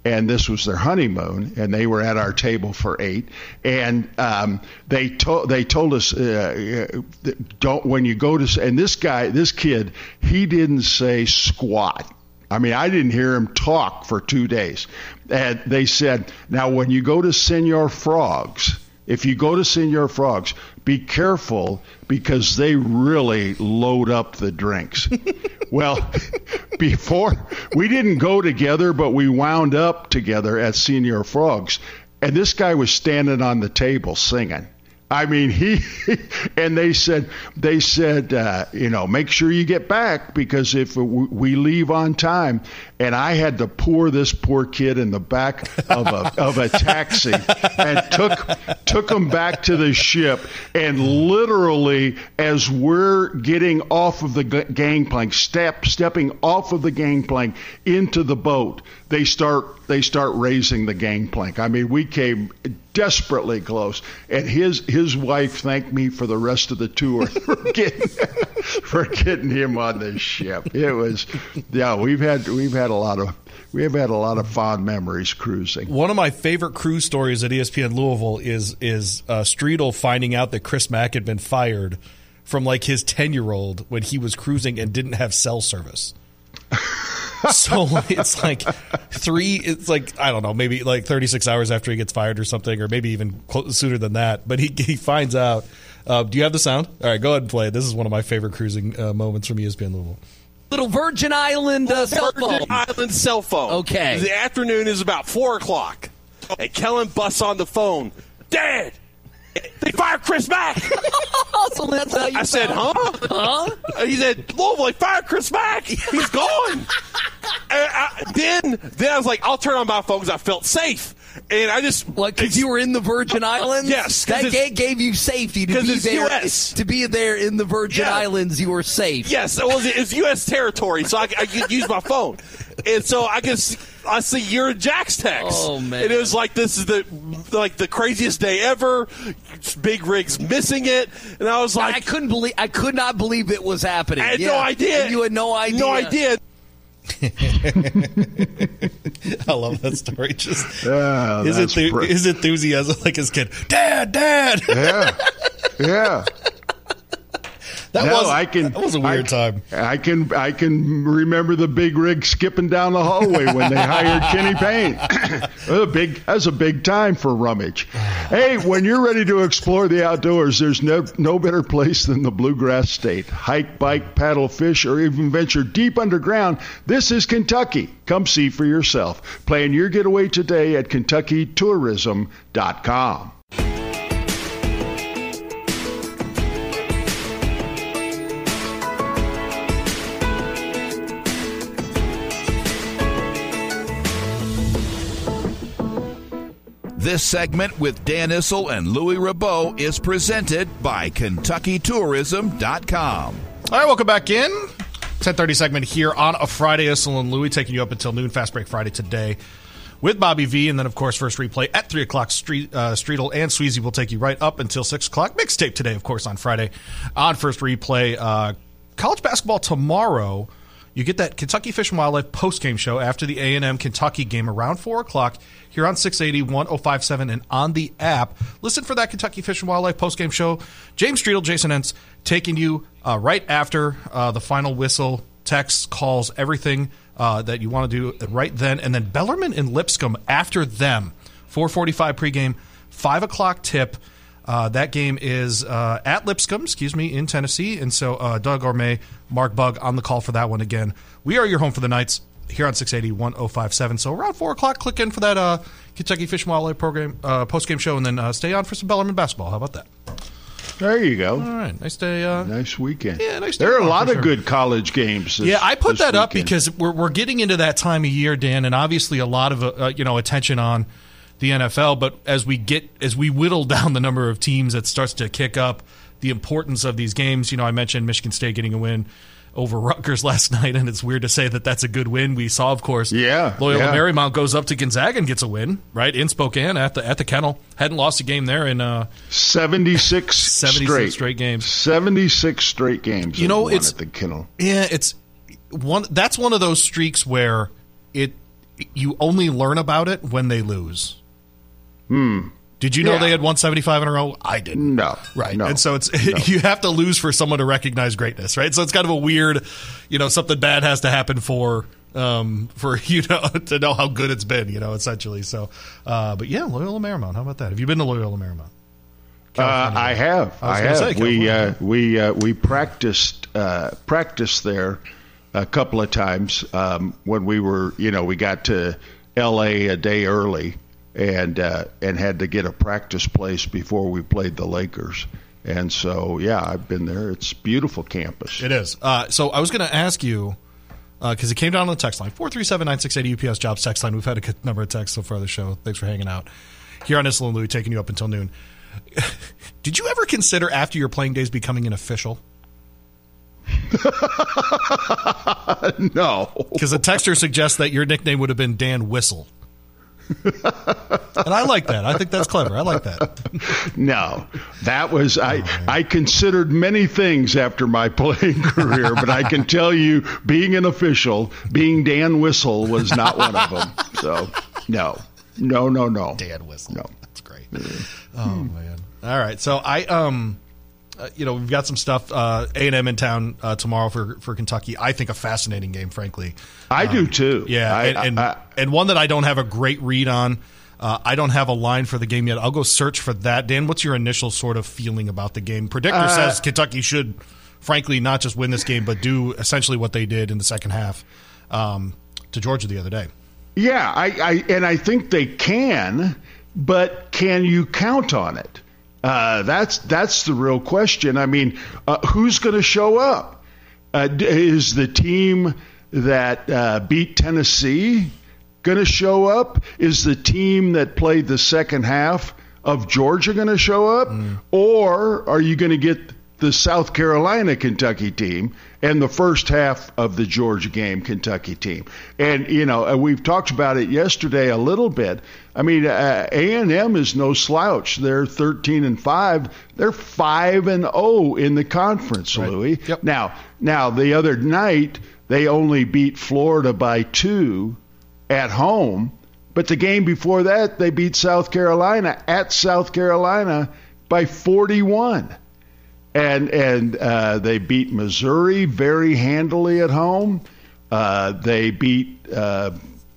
and this was their honeymoon, and they were at our table for eight, and um, they told they told us uh, uh, don't when you go to and this guy this kid he didn't say squat. I mean, I didn't hear him talk for two days. And they said, now when you go to Senor Frogs, if you go to Senor Frogs, be careful because they really load up the drinks. well, before we didn't go together, but we wound up together at Senior Frogs, and this guy was standing on the table singing. I mean, he and they said they said uh, you know make sure you get back because if we leave on time, and I had to pour this poor kid in the back of a of a taxi and took took him back to the ship, and literally as we're getting off of the gangplank, step stepping off of the gangplank into the boat, they start they start raising the gangplank. I mean, we came desperately close, and his his wife thanked me for the rest of the tour for getting for getting him on the ship. It was yeah, we've had we've had a lot of we have had a lot of fond memories cruising. One of my favorite cruise stories at ESPN Louisville is is uh, Streetel finding out that Chris Mack had been fired from like his ten year old when he was cruising and didn't have cell service. so it's like three it's like i don't know maybe like 36 hours after he gets fired or something or maybe even sooner than that but he, he finds out uh, do you have the sound all right go ahead and play it this is one of my favorite cruising uh, moments from espn louisville little Virgin Island uh, cell phone. Virgin Island cell phone. Okay. The afternoon is about four o'clock, and Kellen busts on the phone. Dad, they fired Chris Mack. so that's how you I said, huh? Huh? He said, Louisville, they fired Chris Mack. He's gone. Then, I was like, I'll turn on my phone because I felt safe. And I just what because you were in the Virgin uh, Islands. yes, that gave you safety to be there. US. To be there in the Virgin yeah. Islands, you were safe. Yes, it was it's U.S. territory, so I, I could use my phone, and so I can I see your Jack's text. Oh man! And it was like this is the like the craziest day ever. Big Rig's missing it, and I was like, I couldn't believe I could not believe it was happening. I had yeah. no idea. And you had no idea. No idea. I love that story. Just yeah, his, enthu- his enthusiasm, like his kid, Dad, Dad. Yeah, yeah. That no, was I can. That was a weird I, time. I can. I can remember the big rig skipping down the hallway when they hired Kenny Payne. a big. That's a big time for rummage. hey, when you're ready to explore the outdoors, there's no no better place than the Bluegrass State. Hike, bike, paddle, fish, or even venture deep underground. This is Kentucky. Come see for yourself. Plan your getaway today at KentuckyTourism.com. This segment with Dan Issel and Louis Rabaut is presented by KentuckyTourism.com. All right, welcome back in. 1030 segment here on a Friday. Issel and Louis taking you up until noon. Fast break Friday today with Bobby V. And then, of course, first replay at 3 o'clock. Street, uh, and Sweezy will take you right up until 6 o'clock. Mixtape today, of course, on Friday on first replay. Uh, college basketball tomorrow. You get that Kentucky Fish and Wildlife post game show after the A&M Kentucky game around 4 o'clock here on 680, 1057, and on the app. Listen for that Kentucky Fish and Wildlife postgame show. James Streetel, Jason Entz, taking you uh, right after uh, the final whistle, texts, calls, everything uh, that you want to do right then. And then Bellarmine and Lipscomb after them. 445 pregame, 5 o'clock tip. Uh, that game is uh, at Lipscomb, excuse me, in Tennessee. And so uh, Doug Orme, Mark Bug on the call for that one again. We are your home for the Knights here on 680 1057. So around 4 o'clock, click in for that uh, Kentucky Fish and Wildlife program uh, post game show, and then uh, stay on for some Bellarmine basketball. How about that? There you go. All right, nice day. Uh, nice weekend. Yeah, nice. There are a lot sure. of good college games. This, yeah, I put that weekend. up because we're we're getting into that time of year, Dan, and obviously a lot of uh, you know attention on the NFL. But as we get as we whittle down the number of teams that starts to kick up the importance of these games, you know, I mentioned Michigan State getting a win over Rutgers last night, and it's weird to say that that's a good win. We saw, of course, yeah, Loyola yeah. Marymount goes up to Gonzaga and gets a win, right in Spokane at the at the Kennel. Hadn't lost a game there in uh, 76, 76 straight. straight games. 76 straight games. You know, it's- the Kennel. Yeah, it's one. That's one of those streaks where it you only learn about it when they lose. Hmm. Did you know Yeah. they had 175 in a row? I didn't. No, Right. no, and so it's no. you have to lose for someone to recognize greatness, right? So it's kind of a weird, you know, something bad has to happen for um for you know to know how good it's been, you know, essentially. So uh but yeah, Loyola Marymount. How about that? Have you been to Loyola Marymount? Uh, I have. I I, have. say, we uh, we uh, we practiced uh, practiced there a couple of times um, when we were, you know, we got to L.A. a day early and uh, and had to get a practice place before we played the Lakers. And so, yeah, I've been there. It's beautiful campus. It is. Uh, so I was going to ask you because it came down on the text line four three seven nine six eight UPS jobs text line. We've had a good number of texts so far the show. Thanks for hanging out here on Issel and Louis, taking you up until noon. Did you ever consider after your playing days becoming an official? no, because the texter suggests that your nickname would have been Dan Whistle. And I like that. I think that's clever. I like that. No, that was I. I considered many things after my playing career, but I can tell you, being an official, being Dan Whistle was not one of them. So, no, no, no, no. Dan Whistle. No, that's great. Oh man. All right. So I um uh, you know, we've got some stuff uh A&M in town uh, tomorrow for for Kentucky. I think a fascinating game frankly. I do too. Yeah, I- and and, I- and one that I don't have a great read on. Uh, I don't have a line for the game yet. I'll go search for that. Dan, what's your initial sort of feeling about the game? Predictor Uh, says Kentucky should, frankly, not just win this game, but do essentially what they did in the second half um, to Georgia the other day. Yeah, I, I and I think they can, but can you count on it? Uh, that's that's the real question. I mean, uh, who's going to show up? Uh, is the team that uh, beat Tennessee going to show up? Is the team that played the second half of Georgia going to show up, or are you going to get the South Carolina Kentucky team and the first half of the Georgia game Kentucky team. And you know, we've talked about it yesterday a little bit. I mean, uh, A&M is no slouch. They're 13 and 5. They're 5 and 0 in the conference, Louis. Now, now the other night they only beat Florida by 2 at home, but the game before that they beat South Carolina at South Carolina by 41 and and uh, they beat Missouri very handily at home. Uh, they beat uh,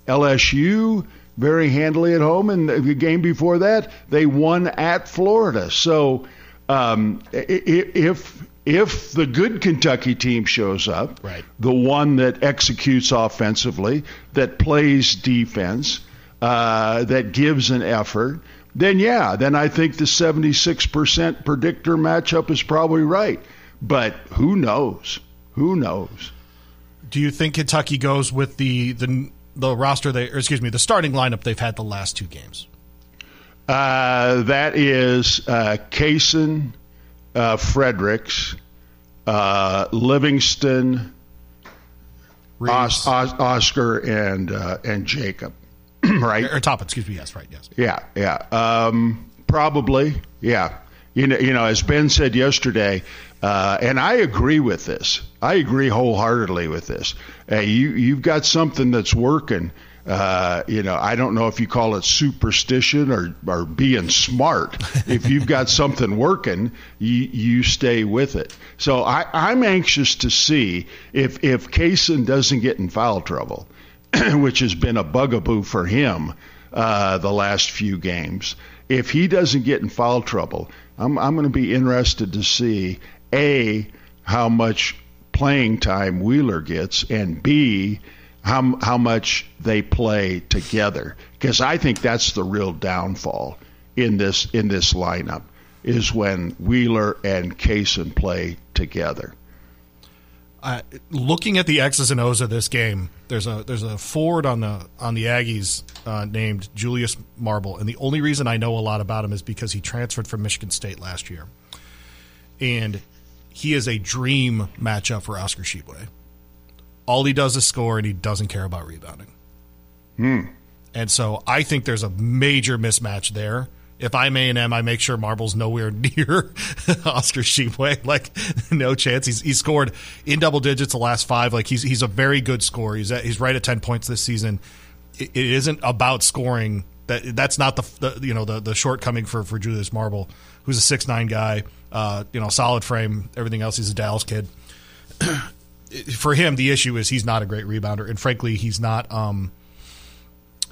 LSU very handily at home, and the game before that they won at Florida. So um, if if the good Kentucky team shows up, Right. the one that executes offensively, that plays defense, uh, that gives an effort, then yeah, then I think the 76% predictor matchup is probably right. But who knows? Who knows? Do you think Kentucky goes with the the the roster they, or excuse me, the starting lineup they've had the last two games? Uh, that is uh, Cason, uh, Fredericks, uh, Livingston, Os- Os- Oscar, and uh, and Jacob. right? Or top, excuse me. Yes, right. Yes. Yeah, yeah. Um, probably, yeah. You know, you know, as Ben said yesterday, uh, and I agree with this. I agree wholeheartedly with this. Uh, you you've got something that's working. Uh, you know, I don't know if you call it superstition or, or being smart. if you've got something working, you, you stay with it. So I, I'm anxious to see if if Cason doesn't get in foul trouble, which has been a bugaboo for him uh, the last few games. If he doesn't get in foul trouble, I'm, I'm going to be interested to see a how much playing time Wheeler gets, and b how how much they play together. Because I think that's the real downfall in this in this lineup is when Wheeler and Cason play together. Uh, looking at the X's and O's of this game, there's a there's a forward on the on the Aggies uh, named Julius Marble, and the only reason I know a lot about him is because he transferred from Michigan State last year, and he is a dream matchup for Oscar Tshiebwe. All he does is score, and he doesn't care about rebounding. Hmm. And so I think there's a major mismatch there. If I'm A and M, I make sure Marble's nowhere near Oscar Tshiebwe. Like, no chance. He's he's scored in double digits the last five. Like, he's he's a very good scorer. He's at, he's right at ten points this season. It, it isn't about scoring. That that's not the, the you know the the shortcoming for for Julius Marble, who's a six nine guy. Uh, you know, solid frame. Everything else, he's a Dallas kid. for him, the issue is he's not a great rebounder, and frankly, he's not. Um,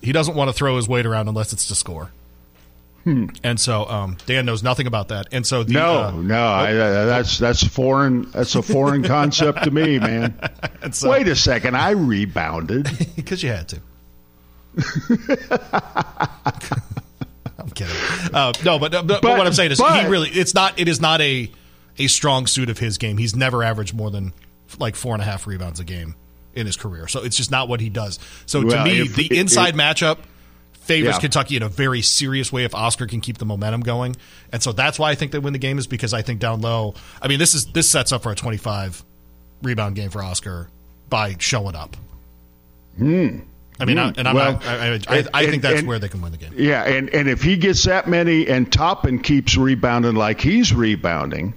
he doesn't want to throw his weight around unless it's to score. Hmm. And so um, Dan knows nothing about that. And so the, no, uh, no, I, uh, that's that's foreign. That's a foreign concept to me, man. so- Wait a second, I rebounded. because you had to. I'm kidding. Uh, no, but, but, but But- what I'm saying is but- he really it's not it is not a a strong suit of his game. He's never averaged more than like four and a half rebounds a game in his career. So it's just not what he does. So to Well, me, if- the if- inside matchup favors Yeah. Kentucky in a very serious way if Oscar can keep the momentum going. And so that's why I think they win the game is because I think down low. I mean, this is this sets up for a 25 rebound game for Oscar by showing up. Hmm. I mean, I, Hmm. and I'm Well, not, I, I, I, and- I think that's and- where they can win the game. Yeah, and, and if he gets that many and Toppin keeps rebounding like he's rebounding,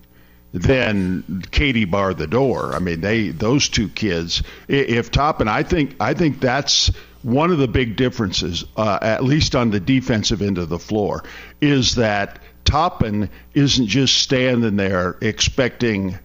then Katie bar the door. I mean, they those two kids. i- If Toppin, I think I think that's one of the big differences, uh, at least on the defensive end of the floor, is that Toppin isn't just standing there expecting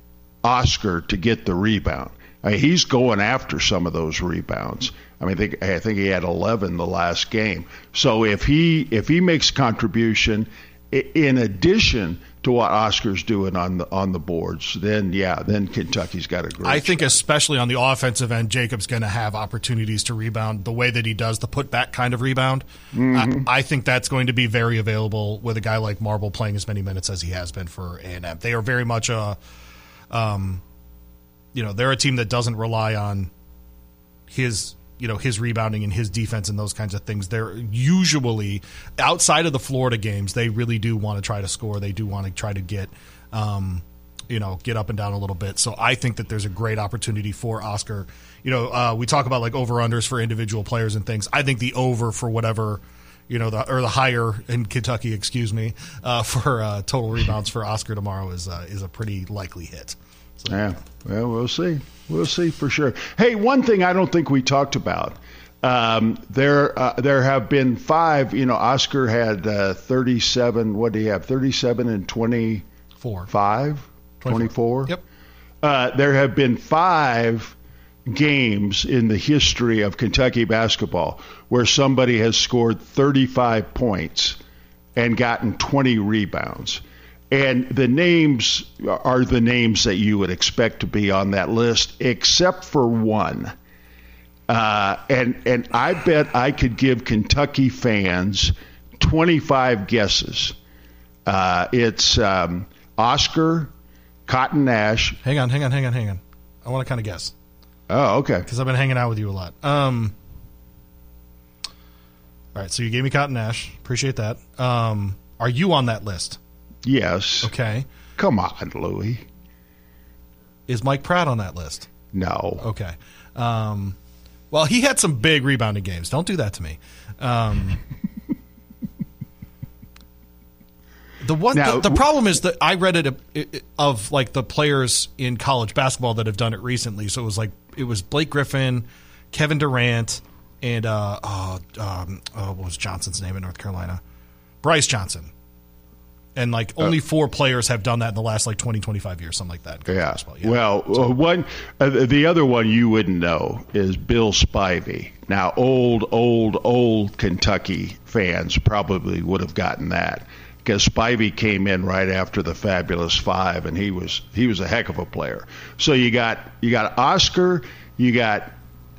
Oscar to get the rebound. I mean, he's going after some of those rebounds. I mean, I think, I think he had 11 the last game. So if he if he makes contribution in addition to what Oscar's doing on the on the boards, then yeah, then Kentucky's got a great. I think, especially on the offensive end, Jacob's going to have opportunities to rebound the way that he does the putback kind of rebound. Mhm. I, I think that's going to be very available with a guy like Marble playing as many minutes as he has been for A and M. They are very much a, um, you know, they're a team that doesn't rely on his you know his rebounding and his defense and those kinds of things they're usually outside of the Florida games they really do want to try to score they do want to try to get um, you know get up and down a little bit. So I think that there's a great opportunity for Oscar. You know uh, we talk about like over unders for individual players and things. I think the over for whatever you know the or the higher in Kentucky excuse me uh, for uh, total rebounds for Oscar tomorrow is uh, is a pretty likely hit Yeah. Well, we'll see. We'll see for sure. Hey, one thing I don't think we talked about. Um, there, uh, there have been five. You know, Oscar had uh, 37. What do you have? 37 and 24. Five. 24. Yep. Uh, there have been five games in the history of Kentucky basketball where somebody has scored 35 points and gotten 20 rebounds. And the names are the names that you would expect to be on that list, except for one. Uh, and and I bet I could give Kentucky fans 25 guesses. Uh, it's um, Oscar, Cotton Nash. hang on hang on hang on hang on I want to kind of guess Oh, okay. because I've been hanging out with you a lot. Um, all right, so you gave me Cotton Nash. Appreciate that. Um, are you on that list? Yes. Okay. Come on, Louis. Is Mike Pratt on that list? No. Okay. Um, well, he had some big rebounding games. Don't do that to me. Um, the one, Now- the, the problem is that I read it, uh, it of like the players in college basketball that have done it recently. So it was like it was Blake Griffin, Kevin Durant, and uh, oh, um, oh, what was Johnson's name in North Carolina? Brice Johnson. And like only four players have done that in the last like 20, 25 years, something like that. Yeah. Yeah. Well, uh, one uh, the other one you wouldn't know is Bill Spivey. Now, old, old, old Kentucky fans probably would have gotten that because Spivey came in right after the Fabulous Five, and he was he was a heck of a player. So you got you got Oscar, you got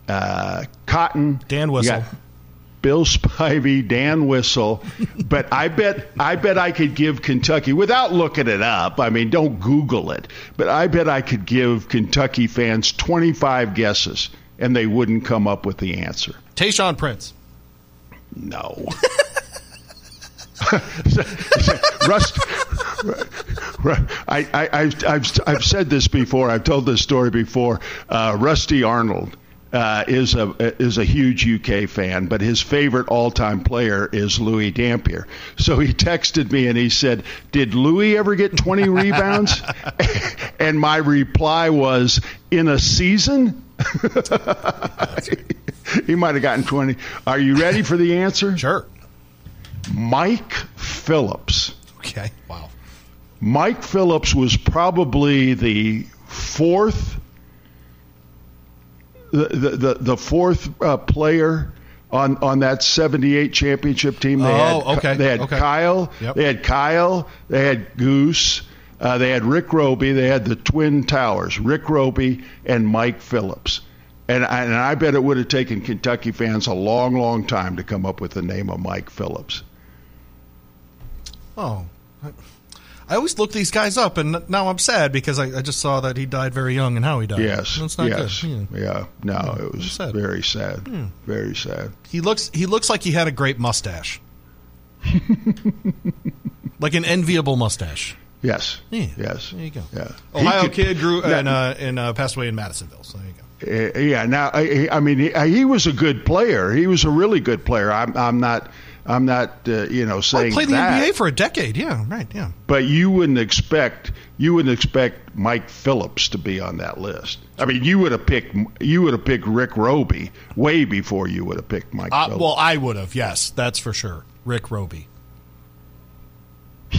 uh, Cotton, Dan Whistle. Bill Spivey, Dan Whistle, but I bet I bet I could give Kentucky without looking it up. I mean, don't Google it, but I bet I could give Kentucky fans 25 guesses and they wouldn't come up with the answer. Tayshaun Prince. No. Rust. I, I, I've, I've, I've said this before. I've told this story before. Uh, Rusty Arnold uh, is a is a huge UK fan, but his favorite all time player is Louis Dampier. So he texted me and he said, "Did Louis ever get 20 rebounds?" and my reply was, "In a season." he might have gotten 20. Are you ready for the answer? Sure. Mike Phillips. Okay. Wow. Mike Phillips was probably the fourth the the, the fourth uh, player on on that 78 championship team. They Oh, had, okay, They had okay. Kyle. Yep. They had Kyle. They had Goose. Uh, they had Rick Robey. They had the Twin Towers, Rick Robey and Mike Phillips. And I, and I bet it would have taken Kentucky fans a long, long time to come up with the name of Mike Phillips. Oh. I always look these guys up, and now I'm sad because I, I just saw that he died very young and how he died. Yes. That's not yes. good. Yeah. Yeah. No, it was sad. very sad. Very sad. He looks he looks like he had a great mustache. like an enviable mustache. Yes. Yeah. Yes. There you go. Yeah. Ohio could- kid grew Now- and uh, and uh, passed away in Madisonville. So there you go. Uh, yeah. Now, I, I mean, he, he was a good player. He was a really good player. I'm, I'm not. I'm not. Uh, you know, Well, saying he played in the NBA for a decade. Yeah, right. Yeah. but you wouldn't expect. You wouldn't expect Mike Phillips to be on that list. I mean, you would have picked. You would have picked Rick Robey way before you would have picked Mike Uh, Phillips. well, I would have. Yes, that's for sure. Rick Robey.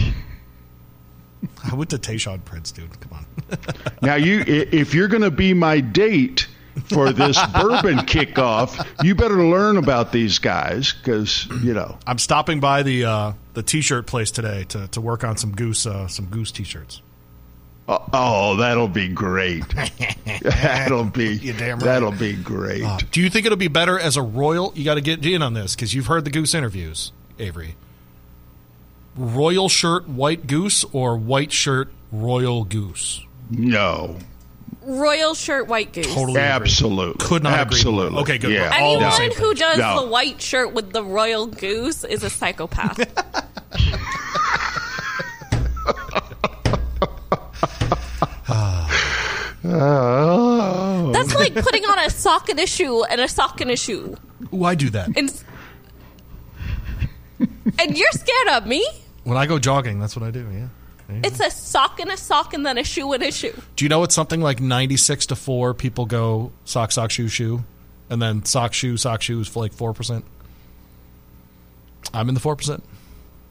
I went to Tayshaun Prince, dude. Come on. Now, you, if you're going to be my date for this bourbon kickoff, you better learn about these guys because you know. I'm stopping by the uh, the t-shirt place today to, to work on some goose uh, some goose t-shirts. Oh, oh, that'll be great. that'll be right. that'll be great. Uh, do you think it'll be better as a royal? You got to get in on this because you've heard the goose interviews, Avery. Royal shirt, white goose, or white shirt, royal goose? no, Royal shirt, white goose. Totally, agree. absolutely, Could not agree more. absolutely. Okay, good. Yeah. All Anyone same who does No. the white shirt with the royal goose is a psychopath. Oh. That's like putting on a sock and a shoe and a sock and a shoe. Why do that And, and you're scared of me? when I go jogging. That's what I do. Yeah. There. It's a sock and a sock and then a shoe and a shoe. Do you know it's something like ninety six to four? People go sock, sock, shoe, shoe, and then sock, shoe, sock, shoes for like four percent. I'm in the four percent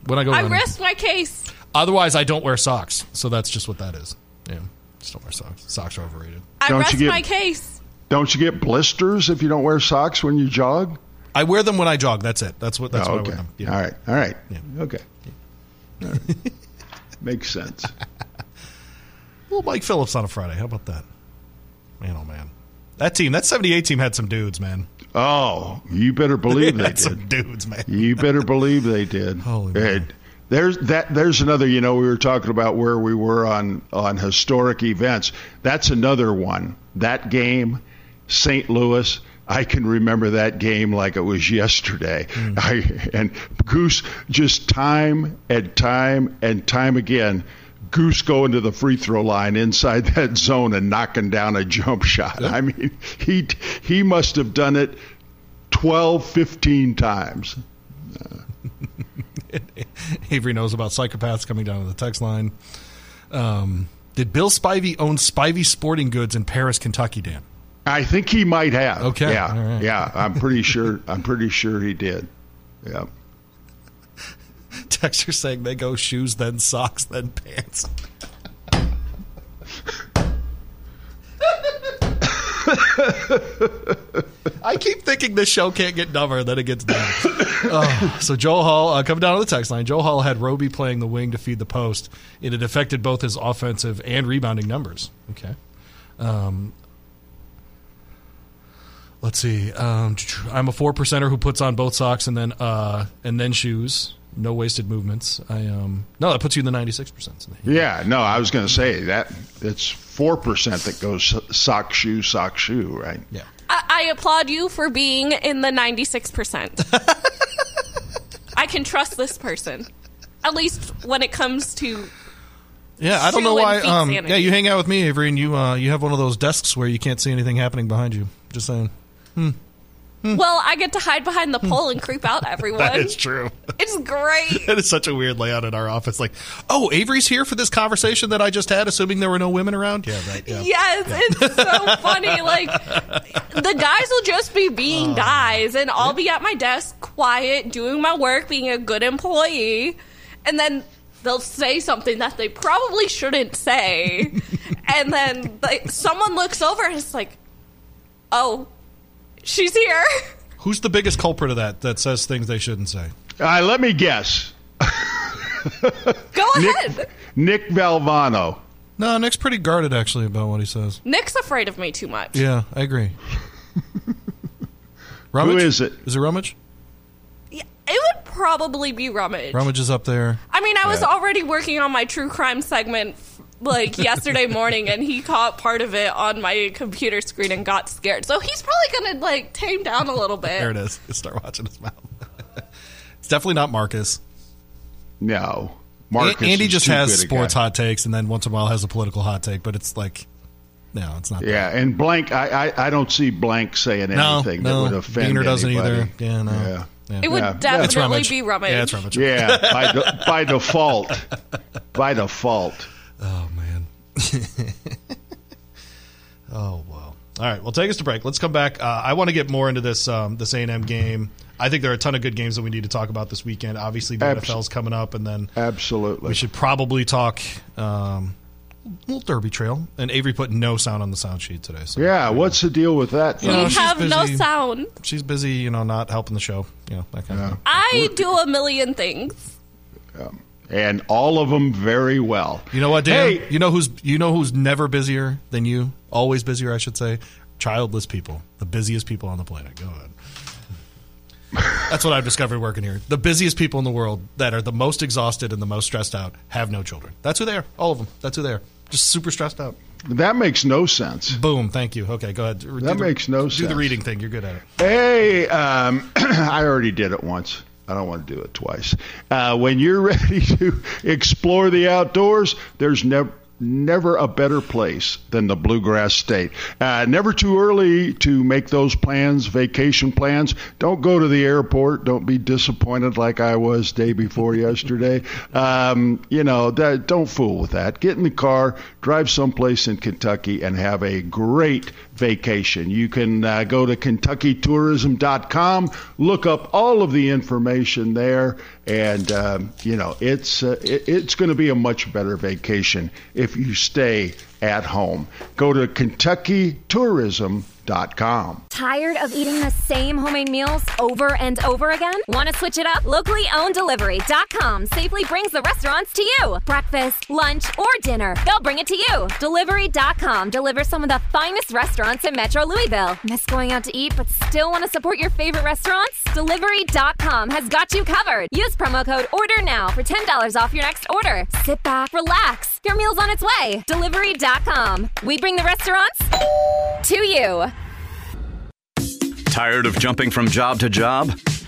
when I go. I running. rest my case. Otherwise, I don't wear socks. So that's just what that is. Yeah, just don't wear socks. Socks are overrated. I Don't you rest get- my case. Don't you get blisters if you don't wear socks when you jog? I wear them when I jog. That's it. That's what. That's Oh, what I wear them. Yeah. All right. All right. Yeah. Okay. All right. Makes sense. Well, Mike Phillips on a Friday. How about that? Man, oh man, that team, that '78 team had some dudes, man. Oh, you better believe they had did. some dudes, man. You better believe they did. Holy man. There's that. There's another. You know, we were talking about where we were on on historic events. That's another one. That game, St. Louis. I can remember that game like it was yesterday. Hmm. I, and Goose just time and time and time again. Goose going to the free throw line inside that zone and knocking down a jump shot. I mean, he he must have done it 12, 15 times. Avery knows about psychopaths coming down to the text line. Um, did Bill Spivey own Spivey Sporting Goods in Paris, Kentucky? Dan. I think he might have. Okay, Yeah. right. Yeah. I'm pretty sure. I'm pretty sure he did. Yeah. Texter saying they go shoes, then socks, then pants. I keep thinking this show can't get dumber, then it gets dumber. Oh, so Joe Hall, uh, coming down to the text line, Joe Hall had Robey playing the wing to feed the post. and It had affected both his offensive and rebounding numbers. Okay. Um, let's see. Um, I'm a four percenter who puts on both socks and then uh, and then shoes. No wasted movements. I um no, that puts you in the 96 percent. Yeah, no, I was going to say that it's four percent that goes sock shoe sock shoe, right? Yeah. I, I applaud you for being in the 96%. I can trust this person. At least when it comes to Yeah, I don't know why. Um, yeah, you hang out with me, Avery, and you uh, you have one of those desks where you can't see anything happening behind you. Just saying. Hmm. Well, I get to hide behind the pole and creep out everyone. That is true. It's great. It is such a weird layout in our office. Like, oh, Avery's here for this conversation that I just had, assuming there were no women around. Yeah, right. Yeah. Yes, it's so funny. Like the guys will just be being Oh. guys, and I'll be at my desk, quiet, doing my work, being a good employee, and then they'll say something that they probably shouldn't say, and then like someone looks over and it's like, "Oh, she's here." Who's the biggest culprit of that? That says things they shouldn't say. Uh, let me guess. Go ahead. Nick Valvano. No, Nick's pretty guarded actually about what he says. Nick's afraid of me too much. Yeah, I agree. Rummage? Who is it? Is it Rummage? Yeah, It would probably be rummage. Rummage is up there. I mean, I was already working on my true crime segment like yesterday morning, and he caught part of it on my computer screen and got scared. So he's probably gonna like tame down a little bit. There it is. bit. is. Start watching his mouth. it's definitely not Marcus. No. Marcus A- Andy just has sports guy. hot takes, and then once in a while has a political hot take. But it's like, no, it's not. that. Yeah, and blank. I, I, I don't see blank saying No, anything no. that would offend Deener doesn't anybody. either. Yeah, no. Yeah. Yeah. It would Yeah. Definitely rummage. be rummage. Yeah, it's rummage. Yeah, by, de- by default. By default. Oh man. oh wow. All right, well, take us to break. Let's come back. Uh, I want to get more into this um, this A and M game. I think there are a ton of good games that we need to talk about this weekend. Obviously, the Abs- NFL's coming up, and then Absolutely. we should probably talk um, little Derby Trail. And Avery put no sound on the sound sheet today. So yeah, what's the deal with that? You know, we she's have no sound. she's busy, you know, not helping the show. You know that kind of thing. I do a million things. And all of them very well. You know what, Dan? Hey. You know who's you know who's never busier than you? Always busier, I should say. Childless people, the busiest people on the planet. Go ahead. That's what I've discovered working here. The busiest people in the world that are the most exhausted and the most stressed out have no children. That's who they are. All of them. That's who they are. Just super stressed out. That makes no sense. Boom. Thank you. Okay, go ahead. Do That the- makes no Do sense. Do the reading thing. You're good at it. Hey, um, I already did it once. I don't want to do it twice. Uh, when you're ready to explore the outdoors, there's never never a better place than the bluegrass state. Uh, never too early to make those plans vacation plans. Don't go to the airport. Don't be disappointed like i was day before yesterday. Um, you know that, don't fool with that. Get in the car drive someplace in kentucky and have a great vacation. You can uh, go to kentuckytourism.com look up all of the information there and um, you know it's uh, it, it's going to be a much better vacation if you stay at home go to kentuckytourism.com Tired of eating the same homemade meals over and over again? Want to switch it up? Locally owned delivery.com safely brings the restaurants to you. Breakfast, lunch, or dinner, they'll bring it to you. Delivery.com delivers some of the finest restaurants in Metro Louisville. Miss going out to eat but still want to support your favorite restaurants? Delivery.com has got you covered. Use promo code ORDER now for $10 off your next order. Sit back, relax. Your meal's on its way. Delivery.com. We bring the restaurants to you. Tired of jumping from job to job?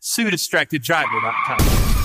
SueDistractedDriver.com.